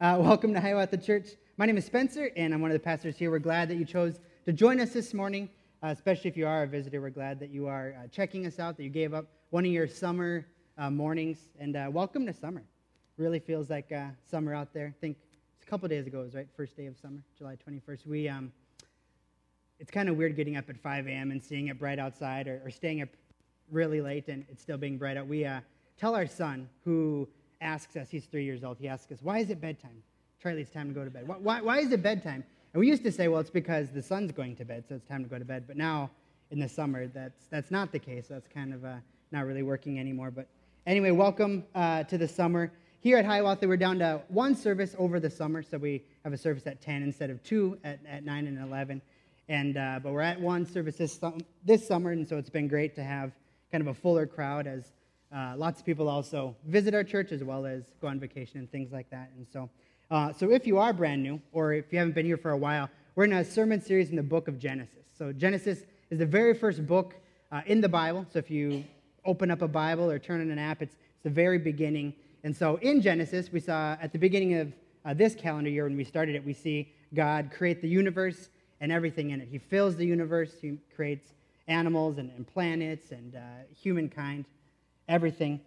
Uh, welcome to Hiawatha Church. My name is Spencer, and I'm one of the pastors here. We're glad that you chose to join us this morning, uh, especially if you are a visitor. We're glad that you are uh, checking us out, that you gave up one of your summer uh, mornings, and uh, welcome to summer. Really feels like uh, summer out there. I think it's a couple days ago, it was right, first day of summer, July 21st. We, um, it's kind of weird getting up at 5 a.m. and seeing it bright outside, or, or staying up really late and it's still being bright out. We tell our son, who asks us, he's three years old, he asks us, Why is it bedtime? Charlie, it's time to go to bed. Why, why, why, is it bedtime? And we used to say, Well, it's because the sun's going to bed, so it's time to go to bed. But now, in the summer, that's, that's not the case. That's kind of uh, not really working anymore. But anyway, welcome uh, to the summer. Here at Hiawatha, we're down to one service over the summer, so we have a service at 10 instead of two at, at 9 and 11. And, uh, but we're at one service this, this summer, and so it's been great to have kind of a fuller crowd as uh, lots of people also visit our church as well as go on vacation and things like that. And so, uh, so if you are brand new or if you haven't been here for a while, we're in a sermon series in the book of Genesis. So Genesis is the very first book uh, in the Bible. So if you open up a Bible or turn on an app, it's, it's the very beginning. And so in Genesis, we saw at the beginning of uh, this calendar year when we started it, we see God create the universe and everything in it. He fills the universe, He creates animals and, and planets and uh, humankind everything.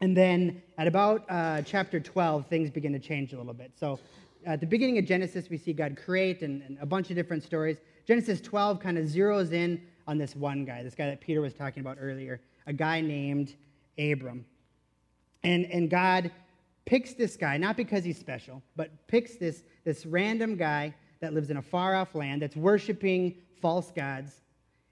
And then at about uh, chapter 12, things begin to change a little bit. So at the beginning of Genesis, we see God create and, and a bunch of different stories. Genesis 12 kind of zeroes in on this one guy, this guy that Peter was talking about earlier, a guy named Abram. And, and God picks this guy, not because he's special, but picks this, this random guy that lives in a far off land that's worshiping false gods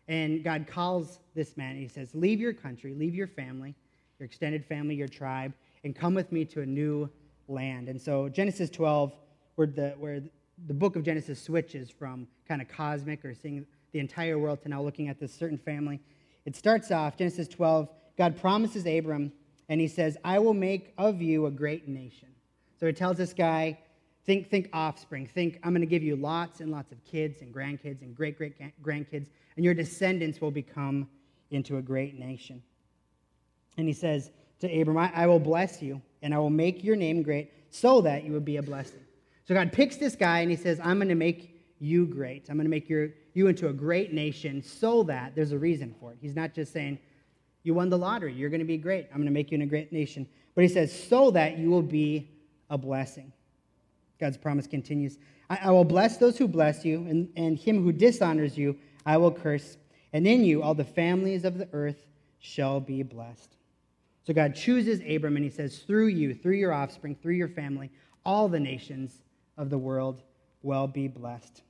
and God calls this man and he says, Leave your country, leave your family, your extended family, your tribe, and come with me to a new land. And so Genesis 12, where the, where the book of Genesis switches from kind of cosmic or seeing the entire world to now looking at this certain family, it starts off, Genesis 12, God promises Abram, and he says, I will make of you a great nation. So he tells this guy, think, think offspring. Think, I'm going to give you lots and lots of kids and grandkids and great great grandkids and your descendants will become into a great nation. And he says to Abram, I, I will bless you, and I will make your name great so that you would be a blessing. So God picks this guy, and he says, I'm going to make you great. I'm going to make your, you into a great nation so that there's a reason for it. He's not just saying, You won the lottery, you're going to be great. I'm going to make you in a great nation. But he says, So that you will be a blessing. God's promise continues I, I will bless those who bless you, and, and him who dishonors you, I will curse, and in you all the families of the earth shall be blessed. So God chooses Abram and he says, through you, through your offspring, through your family, all the nations of the world will be blessed.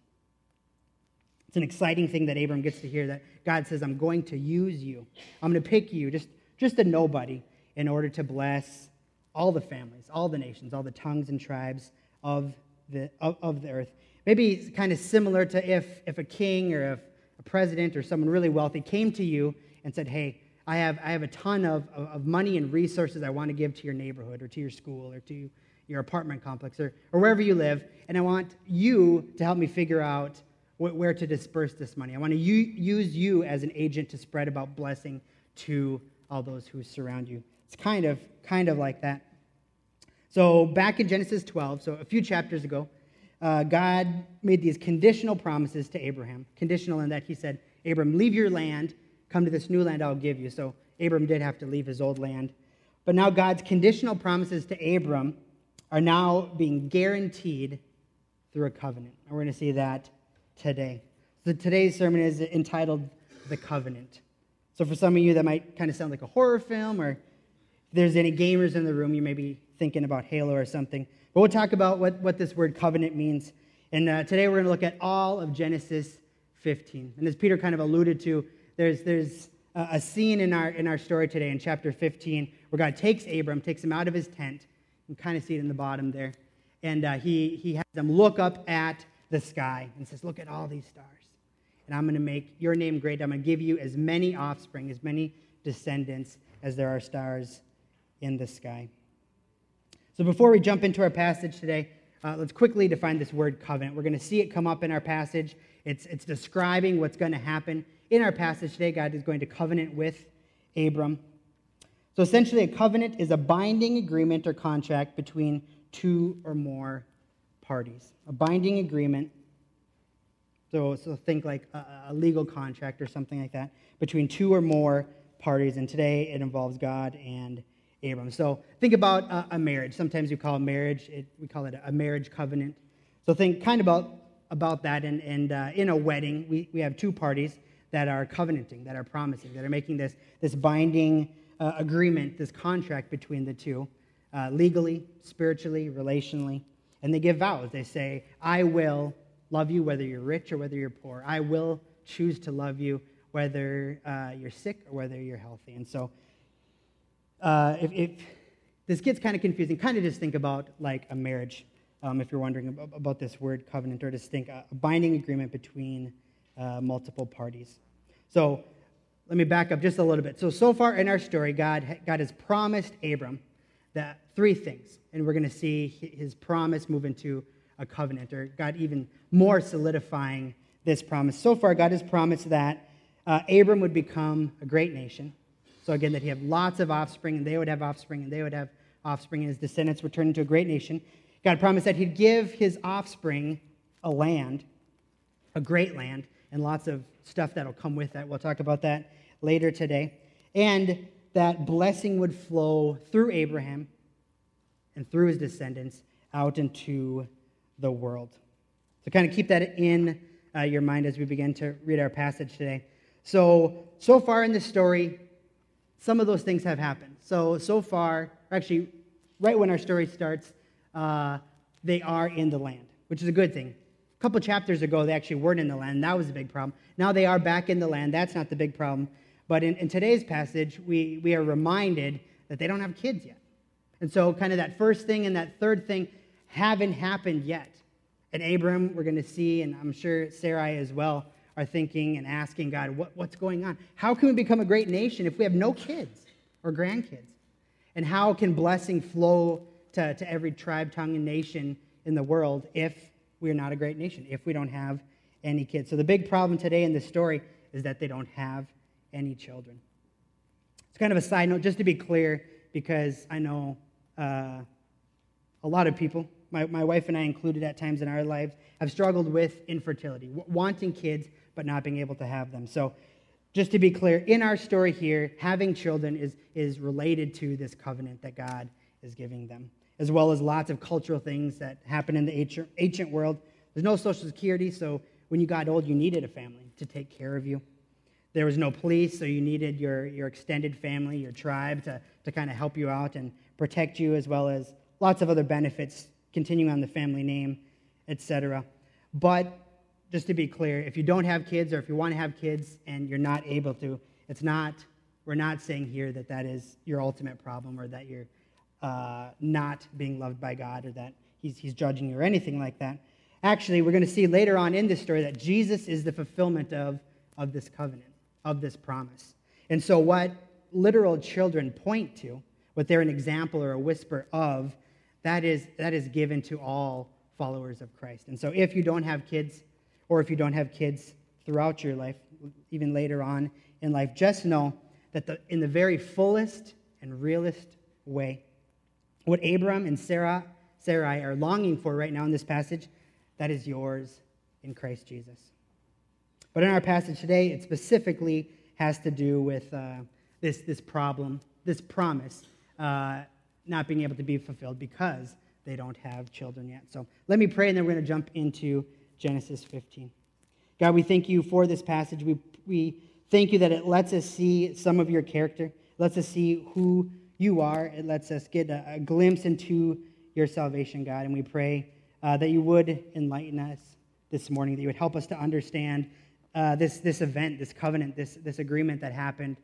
It's an exciting thing that Abram gets to hear that God says, I'm going to use you. I'm going to pick you, just, just a nobody, in order to bless all the families, all the nations, all the tongues and tribes of the, of, of the earth. Maybe it's kind of similar to if, if a king or if a president or someone really wealthy came to you and said, Hey, I have, I have a ton of, of, money and resources I want to give to your neighborhood or to your school or to your apartment complex or, or wherever you live, and I want you to help me figure out wh- where to disperse this money. I want to u- use you as an agent to spread about blessing to all those who surround you. It's kind of, kind of like that. So back in Genesis 12, so a few chapters ago, uh, God made these conditional promises to Abraham. Conditional in that he said, Abram, leave your land, come to this new land I'll give you. So Abram did have to leave his old land. But now God's conditional promises to Abram are now being guaranteed through a covenant. And we're going to see that today. So today's sermon is entitled The Covenant. So for some of you, that might kind of sound like a horror film, or if there's any gamers in the room, you may be thinking about Halo or something. But we'll talk about what, what this word covenant means. And uh, today we're going to look at all of Genesis 15. And as Peter kind of alluded to, there's, there's a scene in our, in our story today in chapter 15 where God takes Abram, takes him out of his tent. You can kind of see it in the bottom there. And uh, he, he has them look up at the sky and says, Look at all these stars. And I'm going to make your name great. I'm going to give you as many offspring, as many descendants as there are stars in the sky. So before we jump into our passage today, uh, let's quickly define this word covenant. We're going to see it come up in our passage. It's, it's describing what's going to happen. In our passage today, God is going to covenant with Abram. So essentially, a covenant is a binding agreement or contract between two or more parties. A binding agreement. So, so think like a, a legal contract or something like that between two or more parties. And today it involves God and Abram. So think about a, a marriage. Sometimes we call marriage, it, we call it a marriage covenant. So think kind of about, about that. And, and uh, in a wedding, we, we have two parties that are covenanting, that are promising, that are making this, this binding uh, agreement, this contract between the two, uh, legally, spiritually, relationally. And they give vows. They say, I will love you whether you're rich or whether you're poor. I will choose to love you whether uh, you're sick or whether you're healthy. And so uh, if, if, this gets kind of confusing, kind of just think about like a marriage, um, if you're wondering about, this word covenant, or just think a, a binding agreement between uh, multiple parties. So let me back up just a little bit. So, so far in our story, God, God has promised Abram that three things, and we're going to see his promise move into a covenant, or God even more solidifying this promise. So far, God has promised that uh, Abram would become a great nation. So again, that he have lots of offspring, and they would have offspring, and they would have offspring, and his descendants would turn into a great nation. God promised that he'd give his offspring a land, a great land, and lots of stuff that'll come with that. We'll talk about that later today. And that blessing would flow through Abraham and through his descendants out into the world. So, kind of keep that in uh, your mind as we begin to read our passage today. So, so far in this story, some of those things have happened. So, so far, actually, right when our story starts, uh, they are in the land, which is a good thing. A couple chapters ago, they actually weren't in the land. That was a big problem. Now they are back in the land. That's not the big problem. But in, in today's passage, we, we are reminded that they don't have kids yet. And so, kind of that first thing and that third thing haven't happened yet. And Abram, we're going to see, and I'm sure Sarai as well, are thinking and asking God, what, what's going on? How can we become a great nation if we have no kids or grandkids? And how can blessing flow to, to every tribe, tongue, and nation in the world if we're not a great nation, if we don't have any kids? So the big problem today in this story is that they don't have any children. It's kind of a side note, just to be clear, because I know uh, a lot of people, my, my wife and I included at times in our lives, have struggled with infertility, wanting kids but not being able to have them. So, just to be clear, in our story here, having children is, is related to this covenant that God is giving them, as well as lots of cultural things that happen in the ancient, world. There's no social security, so when you got old, you needed a family to take care of you. There was no police, so you needed your, your extended family, your tribe, to, to kind of help you out and protect you, as well as lots of other benefits continuing on the family name, etc. But just to be clear, if you don't have kids or if you want to have kids and you're not able to, it's not, we're not saying here that that is your ultimate problem or that you're uh, not being loved by God or that he's, he's judging you or anything like that. Actually, we're going to see later on in this story that Jesus is the fulfillment of, of this covenant, of this promise. And so, what literal children point to, what they're an example or a whisper of, that is, that is given to all followers of Christ. And so, if you don't have kids, or if you don't have kids throughout your life, even later on in life, just know that the, in the very fullest and realest way, what Abram and Sarah, Sarai are longing for right now in this passage, that is yours in Christ Jesus. But in our passage today, it specifically has to do with uh, this, this problem, this promise, uh, not being able to be fulfilled because they don't have children yet. So let me pray, and then we're going to jump into Genesis 15. God, we thank you for this passage. We, we thank you that it lets us see some of your character, it lets us see who you are, it lets us get a, a glimpse into your salvation, God. And we pray uh, that you would enlighten us this morning, that you would help us to understand uh, this, this event, this covenant, this, this agreement that happened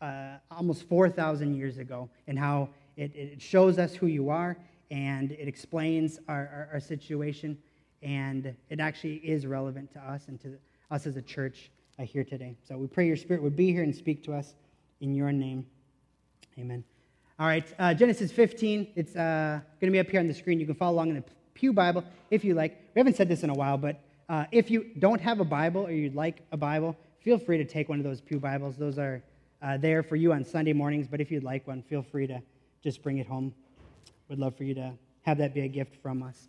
uh, almost 4,000 years ago, and how it, it shows us who you are and it explains our, our, our situation and it actually is relevant to us and to us as a church uh, here today. So we pray your spirit would be here and speak to us in your name. Amen. All right, uh, Genesis 15. It's uh, going to be up here on the screen. You can follow along in the Pew Bible if you like. We haven't said this in a while, but uh, if you don't have a Bible or you'd like a Bible, feel free to take one of those Pew Bibles. Those are uh, there for you on Sunday mornings, but if you'd like one, feel free to just bring it home. We'd love for you to have that be a gift from us.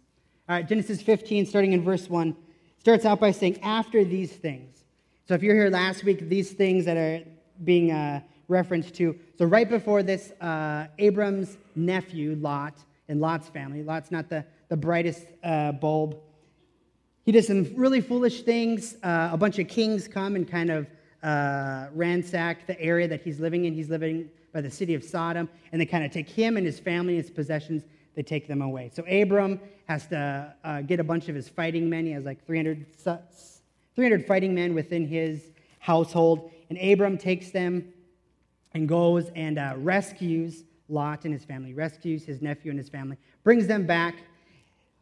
All right, Genesis 15, starting in verse 1, starts out by saying, After these things. So if you're here last week, these things that are being uh, referenced to. So right before this, uh, Abram's nephew, Lot, and Lot's family, Lot's not the, the brightest uh, bulb. He does some really foolish things. Uh, a bunch of kings come and kind of uh, ransack the area that he's living in. He's living by the city of Sodom, and they kind of take him and his family and his possessions, they take them away. So Abram has to uh, get a bunch of his fighting men. He has like 300, 300 fighting men within his household, and Abram takes them and goes and uh, rescues Lot and his family, rescues his nephew and his family, brings them back.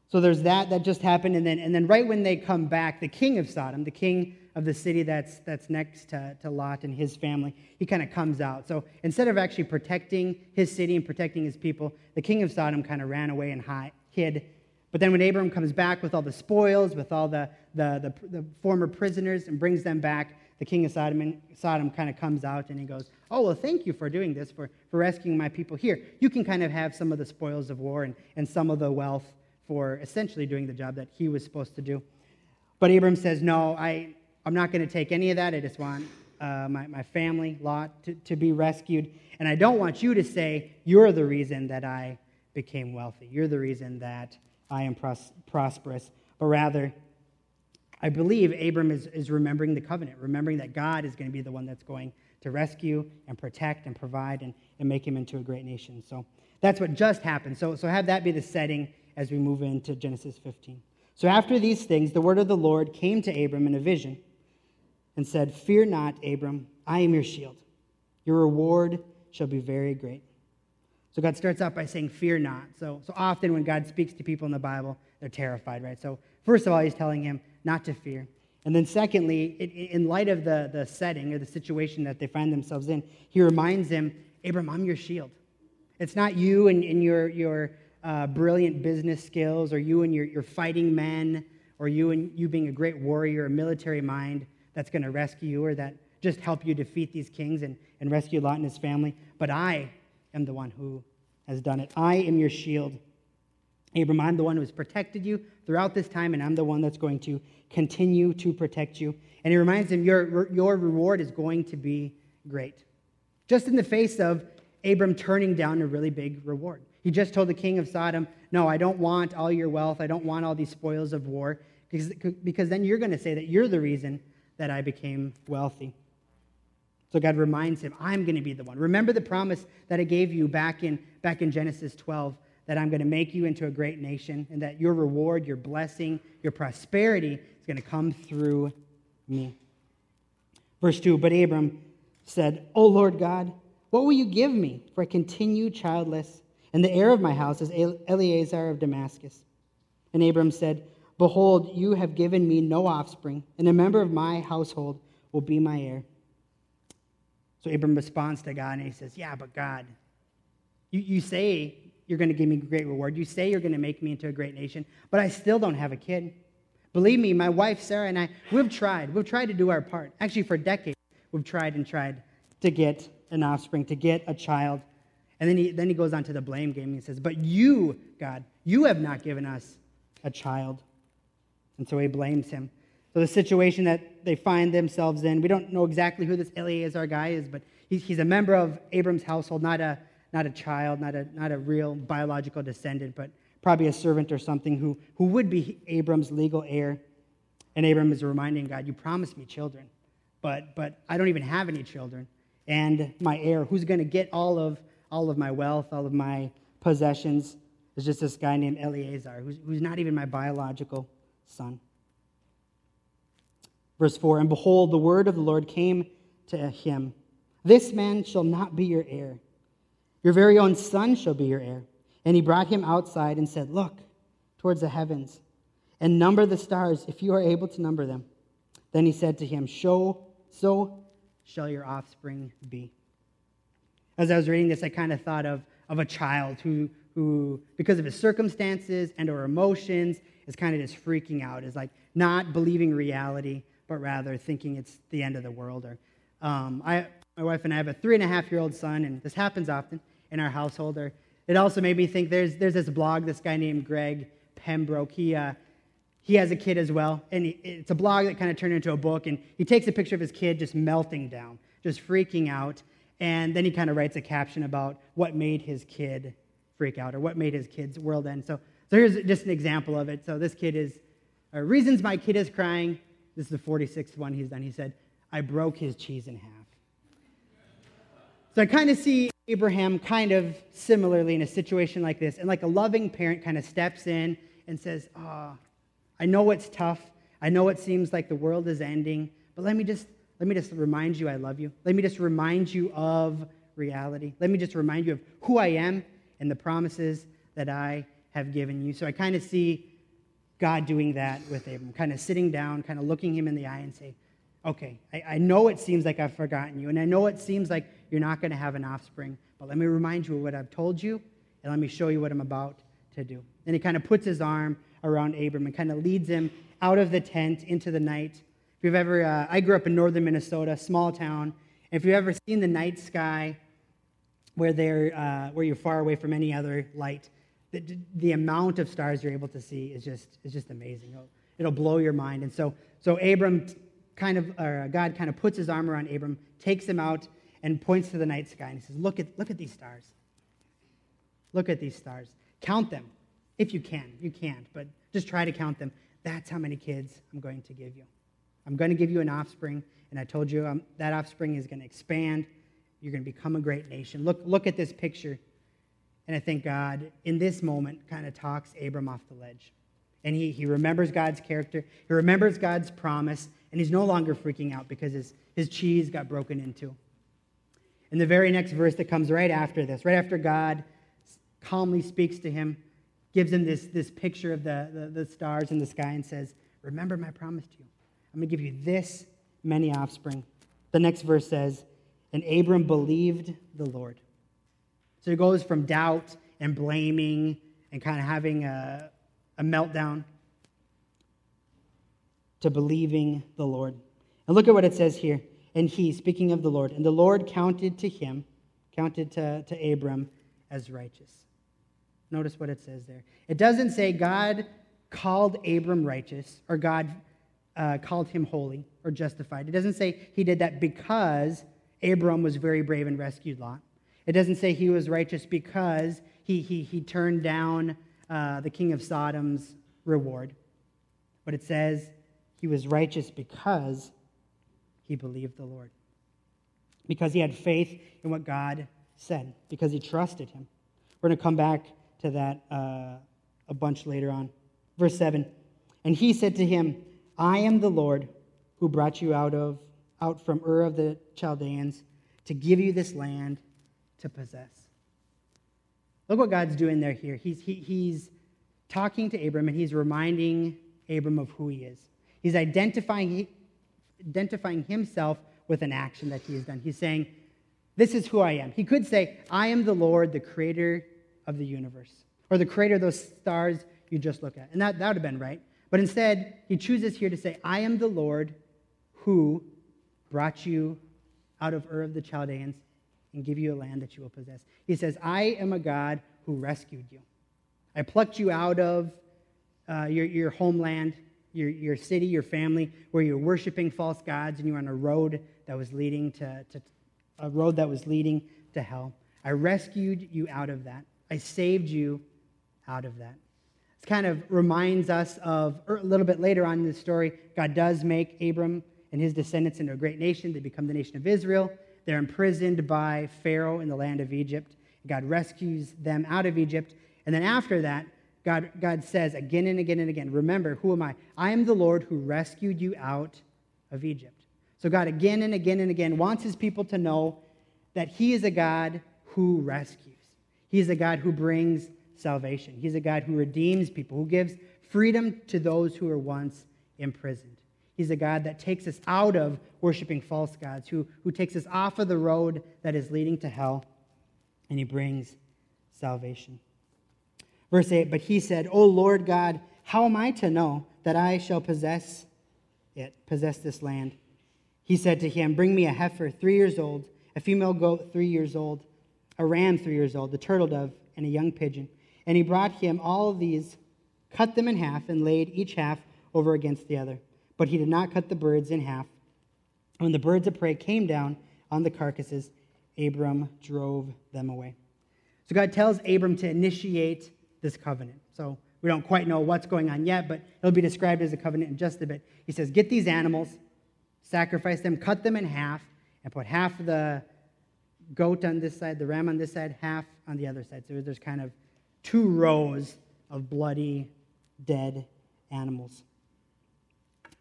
So there's that that just happened, and then and then right when they come back, the king of Sodom, the king of the city that's that's next to, to Lot and his family, he kind of comes out. So instead of actually protecting his city and protecting his people, the king of Sodom kind of ran away and hid. But then when Abram comes back with all the spoils, with all the, the, the, the former prisoners, and brings them back, the king of Sodom, Sodom kind of comes out and he goes, Oh, well, thank you for doing this, for, for rescuing my people here. You can kind of have some of the spoils of war and, and some of the wealth for essentially doing the job that he was supposed to do. But Abram says, No, I, I'm not going to take any of that. I just want uh, my, my family, Lot, to, to be rescued. And I don't want you to say, You're the reason that I became wealthy. You're the reason that I am pros- prosperous. But rather, I believe Abram is, is remembering the covenant, remembering that God is going to be the one that's going to rescue and protect and provide and, and make him into a great nation. So that's what just happened. So, so have that be the setting as we move into Genesis 15. So after these things, the word of the Lord came to Abram in a vision and said, Fear not, Abram, I am your shield. Your reward shall be very great. So God starts out by saying, Fear not. So, so often when God speaks to people in the Bible, they're terrified, right? So, first of all, he's telling him not to fear. And then, secondly, in light of the, the setting or the situation that they find themselves in, he reminds him, Abram, I'm your shield. It's not you and, and your, your uh, brilliant business skills or you and your, your fighting men or you and you being a great warrior a military mind that's going to rescue you or that just help you defeat these kings and, and rescue Lot and his family. But I am the one who has done it. I am your shield. Abram, I'm the one who has protected you throughout this time, and I'm the one that's going to continue to protect you. And he reminds him, your, your reward is going to be great. Just in the face of Abram turning down a really big reward. He just told the king of Sodom, No, I don't want all your wealth. I don't want all these spoils of war, because, because then you're going to say that you're the reason that I became wealthy. So God reminds him, I'm going to be the one. Remember the promise that I gave you back in, back in Genesis 12 that I'm going to make you into a great nation and that your reward, your blessing, your prosperity is going to come through me. Verse 2 But Abram said, O Lord God, what will you give me? For I continue childless, and the heir of my house is Eliezer of Damascus. And Abram said, Behold, you have given me no offspring, and a member of my household will be my heir. So Abram responds to God and he says, Yeah, but God, you, you say you're going to give me great reward. You say you're going to make me into a great nation, but I still don't have a kid. Believe me, my wife Sarah and I, we've tried. We've tried to do our part. Actually, for decades, we've tried and tried to get an offspring, to get a child. And then he, then he goes on to the blame game. He says, But you, God, you have not given us a child. And so he blames him. So the situation that they find themselves in, we don't know exactly who this Eliezer guy is, but he's, a member of Abram's household, not a, not a child, not a, not a real biological descendant, but probably a servant or something who, who would be Abram's legal heir. And Abram is reminding God, you promised me children, but, but I don't even have any children. And my heir, who's going to get all of, all of my wealth, all of my possessions, is just this guy named Eliezer, who's, who's not even my biological son. Verse 4 And behold, the word of the Lord came to him This man shall not be your heir, your very own son shall be your heir. And he brought him outside and said, Look towards the heavens and number the stars if you are able to number them. Then he said to him, Show, so shall your offspring be. As I was reading this, I kind of thought of, of a child who, who, because of his circumstances and or emotions, is kind of just freaking out, is like not believing reality, but rather thinking it's the end of the world. Or um, I, my wife and I have a three and a half year old son, and this happens often in our household. Or It also made me think there's, there's this blog, this guy named Greg Pembroke. He, uh, he has a kid as well, and he, it's a blog that kind of turned into a book, and he takes a picture of his kid just melting down, just freaking out, and then he kind of writes a caption about what made his kid freak out or what made his kid's world end. So, so here's just an example of it. So this kid is, uh, reasons my kid is crying. This is the 46th one he's done. He said, I broke his cheese in half. So I kind of see Abraham kind of similarly in a situation like this. And like a loving parent kind of steps in and says, Oh, I know it's tough. I know it seems like the world is ending, but let me just let me just remind you I love you. Let me just remind you of reality. Let me just remind you of who I am and the promises that I have given you. So I kind of see God doing that with Abram, kind of sitting down, kind of looking him in the eye and say, okay, I, I know it seems like I've forgotten you, and I know it seems like you're not going to have an offspring, but let me remind you of what I've told you, and let me show you what I'm about to do. And he kind of puts his arm around Abram and kind of leads him out of the tent into the night. If you've ever, uh, I grew up in northern Minnesota, small town. If you've ever seen the night sky where, they're, uh, where you're far away from any other light, the, the amount of stars you're able to see is just, is just amazing. It'll, it'll blow your mind. And so, so Abram kind of, or God kind of puts his arm around Abram, takes him out, and points to the night sky and he says, Look at, look at these stars. Look at these stars. Count them if you can. You can't, but just try to count them. That's how many kids I'm going to give you. I'm going to give you an offspring, and I told you um, that offspring is going to expand. You're going to become a great nation. Look, look at this picture. And I think God, in this moment, kind of talks Abram off the ledge. And he, he remembers God's character, he remembers God's promise, and he's no longer freaking out because his, his cheese got broken into. In the very next verse that comes right after this, right after God calmly speaks to him, gives him this, this picture of the, the, the stars in the sky, and says, Remember my promise to you. I'm going to give you this many offspring. The next verse says, And Abram believed the Lord. So it goes from doubt and blaming and kind of having a, a meltdown to believing the Lord. And look at what it says here. And he, speaking of the Lord, and the Lord counted to him, counted to, to Abram as righteous. Notice what it says there. It doesn't say God called Abram righteous or God uh, called him holy or justified. It doesn't say he did that because Abram was very brave and rescued Lot. It doesn't say he was righteous because he, he, he turned down uh, the king of Sodom's reward. But it says he was righteous because he believed the Lord. Because he had faith in what God said, because he trusted him. We're going to come back to that uh, a bunch later on. Verse 7 And he said to him, I am the Lord who brought you out of out from Ur of the Chaldeans to give you this land to possess. Look what God's doing there here. He's, he, he's talking to Abram and he's reminding Abram of who he is. He's identifying, identifying himself with an action that he has done. He's saying, This is who I am. He could say, I am the Lord, the creator of the universe, or the creator of those stars you just look at. And that, that would have been right. But instead, he chooses here to say, I am the Lord who brought you out of Ur of the Chaldeans and give you a land that you will possess. He says, I am a God who rescued you. I plucked you out of uh, your, your homeland, your, your city, your family, where you're worshiping false gods and you were on a road that was leading to, to a road that was leading to hell. I rescued you out of that. I saved you out of that. This kind of reminds us of er, a little bit later on in the story, God does make Abram and his descendants into a great nation. They become the nation of Israel. They're imprisoned by Pharaoh in the land of Egypt. God rescues them out of Egypt. And then after that, God, God says again and again and again, Remember, who am I? I am the Lord who rescued you out of Egypt. So God again and again and again wants his people to know that he is a God who rescues. He is a God who brings salvation. He's a God who redeems people, who gives freedom to those who are once imprisoned. He's a God that takes us out of worshiping false gods, who, who takes us off of the road that is leading to hell, and he brings salvation. Verse 8 But he said, O Lord God, how am I to know that I shall possess it, possess this land? He said to him, Bring me a heifer three years old, a female goat three years old, a ram three years old, the turtle dove and a young pigeon. And he brought him all these, cut them in half, and laid each half over against the other. But he did not cut the birds in half. When the birds of prey came down on the carcasses, Abram drove them away. So God tells Abram to initiate this covenant. So we don't quite know what's going on yet, but it'll be described as a covenant in just a bit. He says, Get these animals, sacrifice them, cut them in half, and put half the goat on this side, the ram on this side, half on the other side. So there's kind of two rows of bloody, dead animals.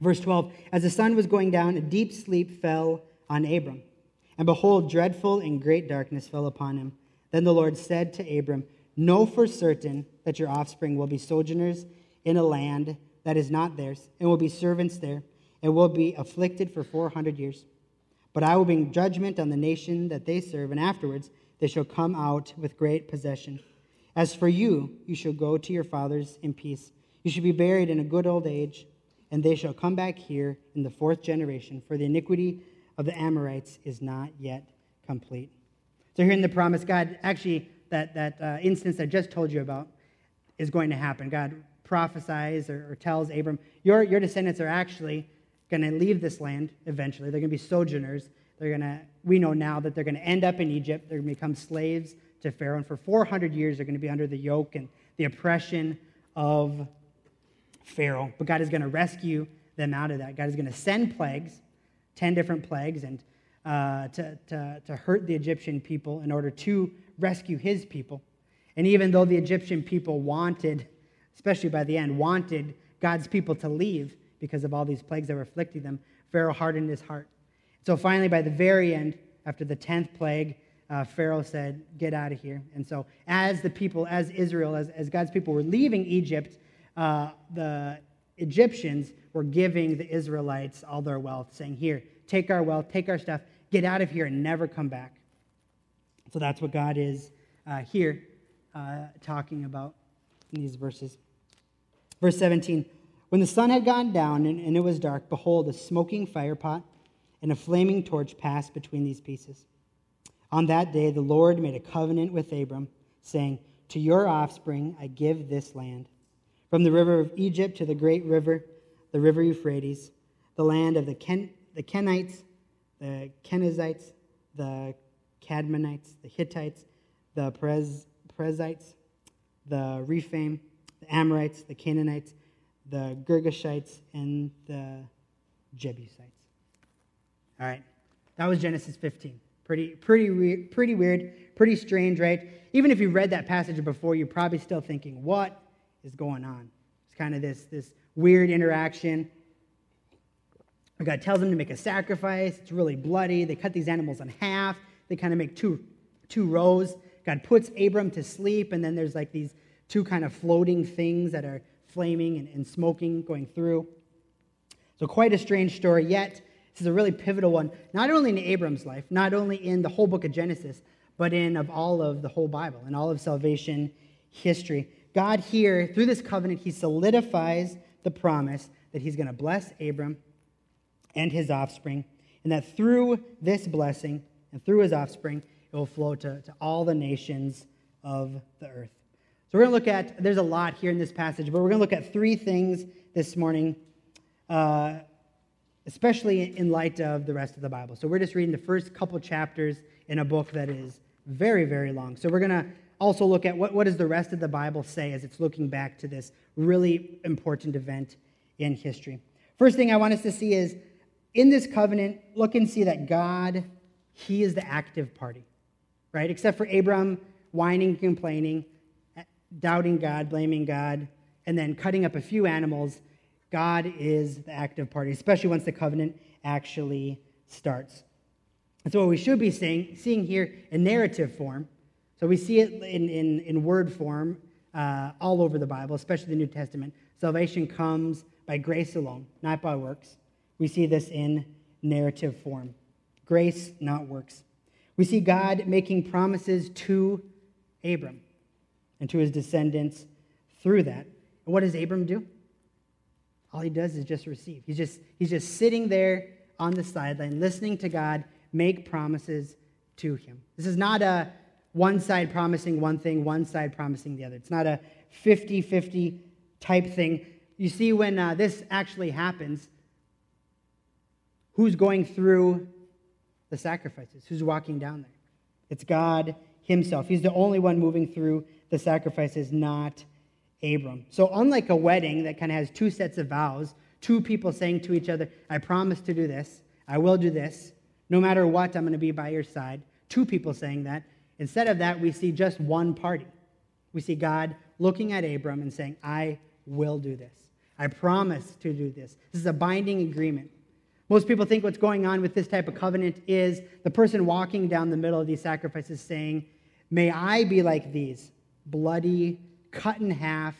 Verse 12 As the sun was going down, a deep sleep fell on Abram. And behold, dreadful and great darkness fell upon him. Then the Lord said to Abram, Know for certain that your offspring will be sojourners in a land that is not theirs, and will be servants there, and will be afflicted for 400 years. But I will bring judgment on the nation that they serve, and afterwards they shall come out with great possession. As for you, you shall go to your fathers in peace. You shall be buried in a good old age, and they shall come back here in the fourth generation, for the iniquity of the Amorites is not yet complete. So, here in the promise, God actually, that, that uh, instance I just told you about is going to happen. God prophesies or, or tells Abram, your, your descendants are actually going to leave this land eventually. They're going to be sojourners. They're going to, we know now that they're going to end up in Egypt. They're going to become slaves to Pharaoh. And for 400 years, they're going to be under the yoke and the oppression of Pharaoh. But God is going to rescue them out of that. God is going to send plagues, 10 different plagues, and uh, to, to, to hurt the Egyptian people in order to rescue his people. And even though the Egyptian people wanted, especially by the end, wanted God's people to leave, because of all these plagues that were afflicting them, Pharaoh hardened his heart. So finally, by the very end, after the 10th plague, uh, Pharaoh said, Get out of here. And so, as the people, as Israel, as, as God's people were leaving Egypt, uh, the Egyptians were giving the Israelites all their wealth, saying, Here, take our wealth, take our stuff, get out of here, and never come back. So that's what God is uh, here uh, talking about in these verses. Verse 17 when the sun had gone down and, and it was dark, behold, a smoking firepot and a flaming torch passed between these pieces. On that day, the Lord made a covenant with Abram, saying, To your offspring I give this land. From the river of Egypt to the great river, the river Euphrates, the land of the, Ken, the Kenites, the Kenizzites, the Kadmonites, the Hittites, the Perez, the Rephaim, the Amorites, the Canaanites, the Girgashites, and the Jebusites. All right, that was Genesis 15. Pretty, pretty, pretty weird, pretty strange, right? Even if you read that passage before, you're probably still thinking, what is going on? It's kind of this, this weird interaction. God tells them to make a sacrifice. It's really bloody. They cut these animals in half. They kind of make two, two rows. God puts Abram to sleep, and then there's like these two kind of floating things that are flaming and, and smoking going through. So, quite a strange story, yet, this is a really pivotal one, not only in Abram's life, not only in the whole book of Genesis, but in of all of the whole Bible and all of salvation history. God here, through this covenant, he solidifies the promise that he's going to bless Abram and his offspring, and that through this blessing and through his offspring, it will flow to, to all the nations of the earth. So we're going to look at, there's a lot here in this passage, but we're going to look at three things this morning, uh, especially in light of the rest of the Bible. So we're just reading the first couple chapters in a book that is very, very long. So we're going to also look at what, what does the rest of the Bible say as it's looking back to this really important event in history. First thing I want us to see is in this covenant, look and see that God, He is the active party, right? Except for Abram whining, complaining doubting God, blaming God, and then cutting up a few animals, God is the active party, especially once the covenant actually starts. And so, what we should be seeing, seeing here in narrative form, so we see it in, in, in word form uh, all over the Bible, especially the New Testament. Salvation comes by grace alone, not by works. We see this in narrative form grace, not works. We see God making promises to Abram and to his descendants through that. And what does Abram do? All he does is just receive. He's just, he's just sitting there on the sideline, listening to God make promises to him. This is not a one side promising one thing, one side promising the other. It's not a 50 50 type thing. You see, when uh, this actually happens, who's going through the sacrifices? Who's walking down there? It's God Himself. He's the only one moving through the sacrifices, not Abram. So, unlike a wedding that kind of has two sets of vows, two people saying to each other, I promise to do this, I will do this, no matter what, I'm going to be by your side. Two people saying that. Instead of that, we see just one party. We see God looking at Abram and saying, I will do this. I promise to do this. This is a binding agreement. Most people think what's going on with this type of covenant is the person walking down the middle of these sacrifices saying, May I be like these bloody, cut in half,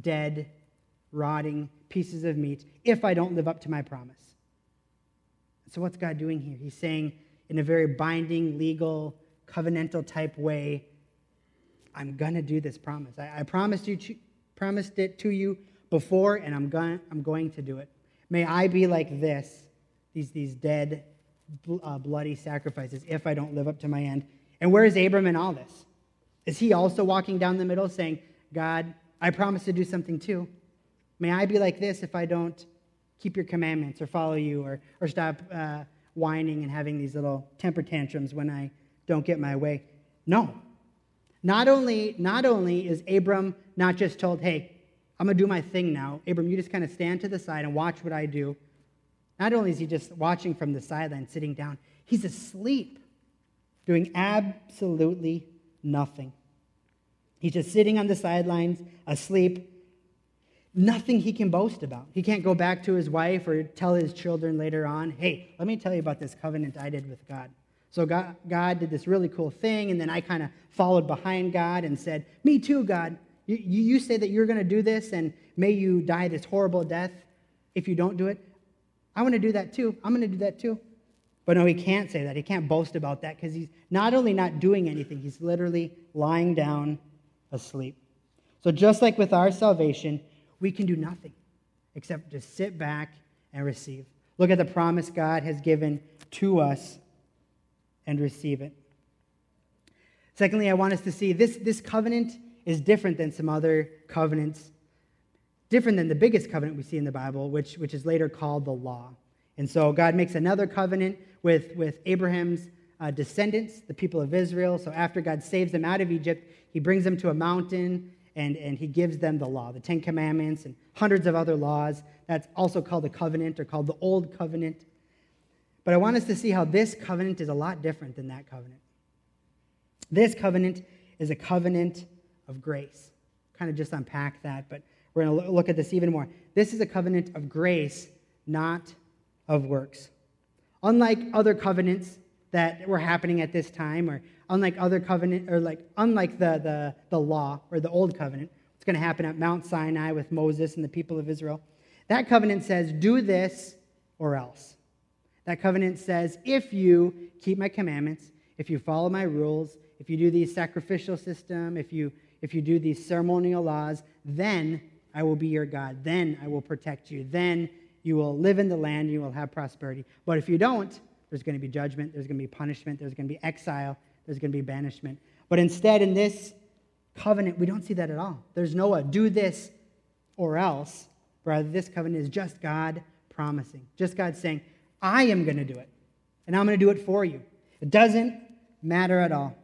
dead, rotting pieces of meat if I don't live up to my promise. So, what's God doing here? He's saying, in a very binding, legal, covenantal type way, I'm going to do this promise. I, I promised, you to, promised it to you before, and I'm going, I'm going to do it. May I be like this, these, these dead, uh, bloody sacrifices, if I don't live up to my end. And where is Abram in all this? Is he also walking down the middle saying, God, I promise to do something too? May I be like this if I don't keep your commandments or follow you or, or stop uh, whining and having these little temper tantrums when I don't get my way? No. Not only, not only is Abram not just told, hey, I'm going to do my thing now. Abram, you just kind of stand to the side and watch what I do. Not only is he just watching from the sideline, sitting down, he's asleep, doing absolutely nothing. He's just sitting on the sidelines, asleep, nothing he can boast about. He can't go back to his wife or tell his children later on, hey, let me tell you about this covenant I did with God. So God, God did this really cool thing, and then I kind of followed behind God and said, Me too, God. You, you say that you're going to do this, and may you die this horrible death if you don't do it. I want to do that too. I'm going to do that too. But no, he can't say that. He can't boast about that because he's not only not doing anything, he's literally lying down asleep. So, just like with our salvation, we can do nothing except just sit back and receive. Look at the promise God has given to us and receive it. Secondly, I want us to see this, this covenant is different than some other covenants, different than the biggest covenant we see in the Bible, which, which is later called the law. And so God makes another covenant with, with Abraham's uh, descendants, the people of Israel. So after God saves them out of Egypt, he brings them to a mountain and, and he gives them the law, the Ten Commandments, and hundreds of other laws. That's also called the covenant or called the Old Covenant. But I want us to see how this covenant is a lot different than that covenant. This covenant is a covenant of grace. Kind of just unpack that, but we're going to look at this even more. This is a covenant of grace, not of works. Unlike other covenants that were happening at this time, or unlike other covenant, or like unlike the, the, the law or the old covenant, what's going to happen at Mount Sinai with Moses and the people of Israel. That covenant says, do this or else. That covenant says, if you keep my commandments, if you follow my rules, if you do the sacrificial system, if you, if you do these ceremonial laws, then I will be your God. Then I will protect you. Then you will live in the land, you will have prosperity. But if you don't, there's going to be judgment, there's going to be punishment, there's going to be exile, there's going to be banishment. But instead, in this covenant, we don't see that at all. There's no a do this or else. Rather, this covenant is just God promising, just God saying, I am going to do it, and I'm going to do it for you. It doesn't matter at all.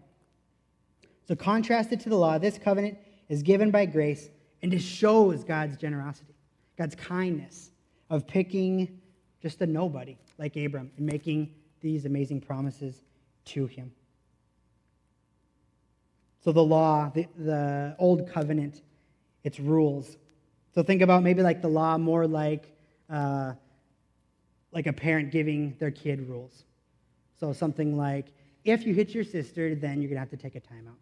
So, contrasted to the law, this covenant is given by grace and it shows God's generosity, God's kindness of picking just a nobody like Abram and making these amazing promises to him. So, the law, the, the old covenant, its rules. So, think about maybe like the law more like, uh, like a parent giving their kid rules. So, something like, if you hit your sister, then you're going to have to take a timeout.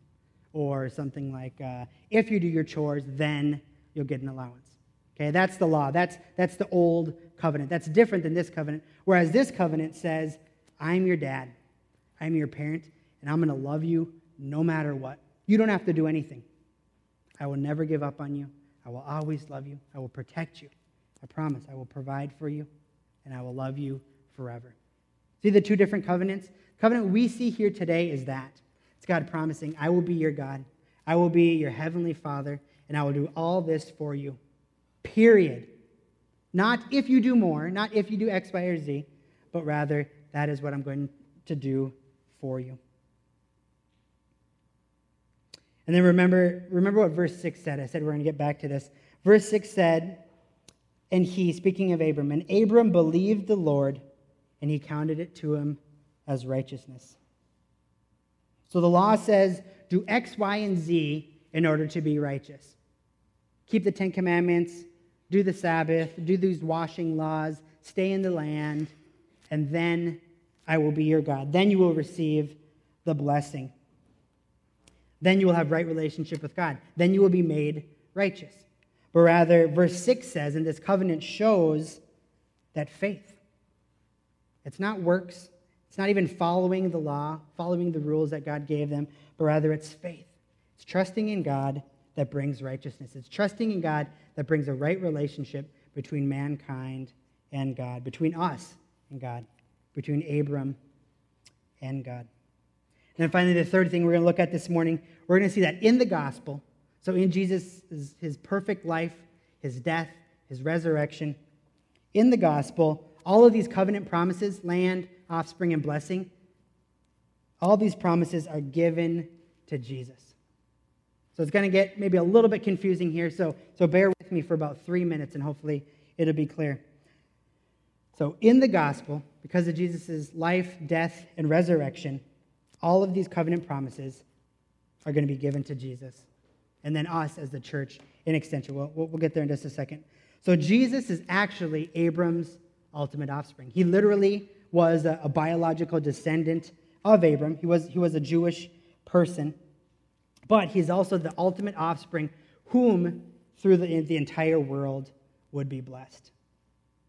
Or something like, uh, if you do your chores, then you'll get an allowance. Okay, that's the law. That's, that's the old covenant. That's different than this covenant. Whereas this covenant says, I'm your dad, I'm your parent, and I'm going to love you no matter what. You don't have to do anything. I will never give up on you. I will always love you. I will protect you. I promise. I will provide for you, and I will love you forever. See the two different covenants? covenant we see here today is that it's God promising, I will be your God. I will be your heavenly Father, and I will do all this for you. Period. Not if you do more, not if you do X, Y, or Z, but rather, that is what I'm going to do for you. And then remember, remember what verse 6 said. I said we're going to get back to this. Verse 6 said, And he, speaking of Abram, and Abram believed the Lord, and he counted it to him as righteousness. So the law says, do X, Y, and Z in order to be righteous. Keep the Ten Commandments, do the Sabbath, do these washing laws, stay in the land, and then I will be your God. Then you will receive the blessing. Then you will have right relationship with God. Then you will be made righteous. But rather, verse 6 says, and this covenant shows that faith. It's not works. It's not even following the law, following the rules that God gave them, but rather it's faith. It's trusting in God that brings righteousness. It's trusting in God that brings a right relationship between mankind and God, between us and God, between Abram and God. And then finally, the third thing we're going to look at this morning, we're going to see that in the gospel, so in Jesus' his perfect life, his death, his resurrection, in the gospel, all of these covenant promises, land, offspring, and blessing, all these promises are given to Jesus. So it's going to get maybe a little bit confusing here, so, so bear with me for about three minutes and hopefully it'll be clear. So, in the gospel, because of Jesus' life, death, and resurrection, all of these covenant promises are going to be given to Jesus. And then us as the church in extension. We'll, we'll get there in just a second. So, Jesus is actually Abram's ultimate offspring. He literally was a, a biological descendant of Abram. He was, he was a Jewish person, but he's also the ultimate offspring whom through the, the entire world would be blessed.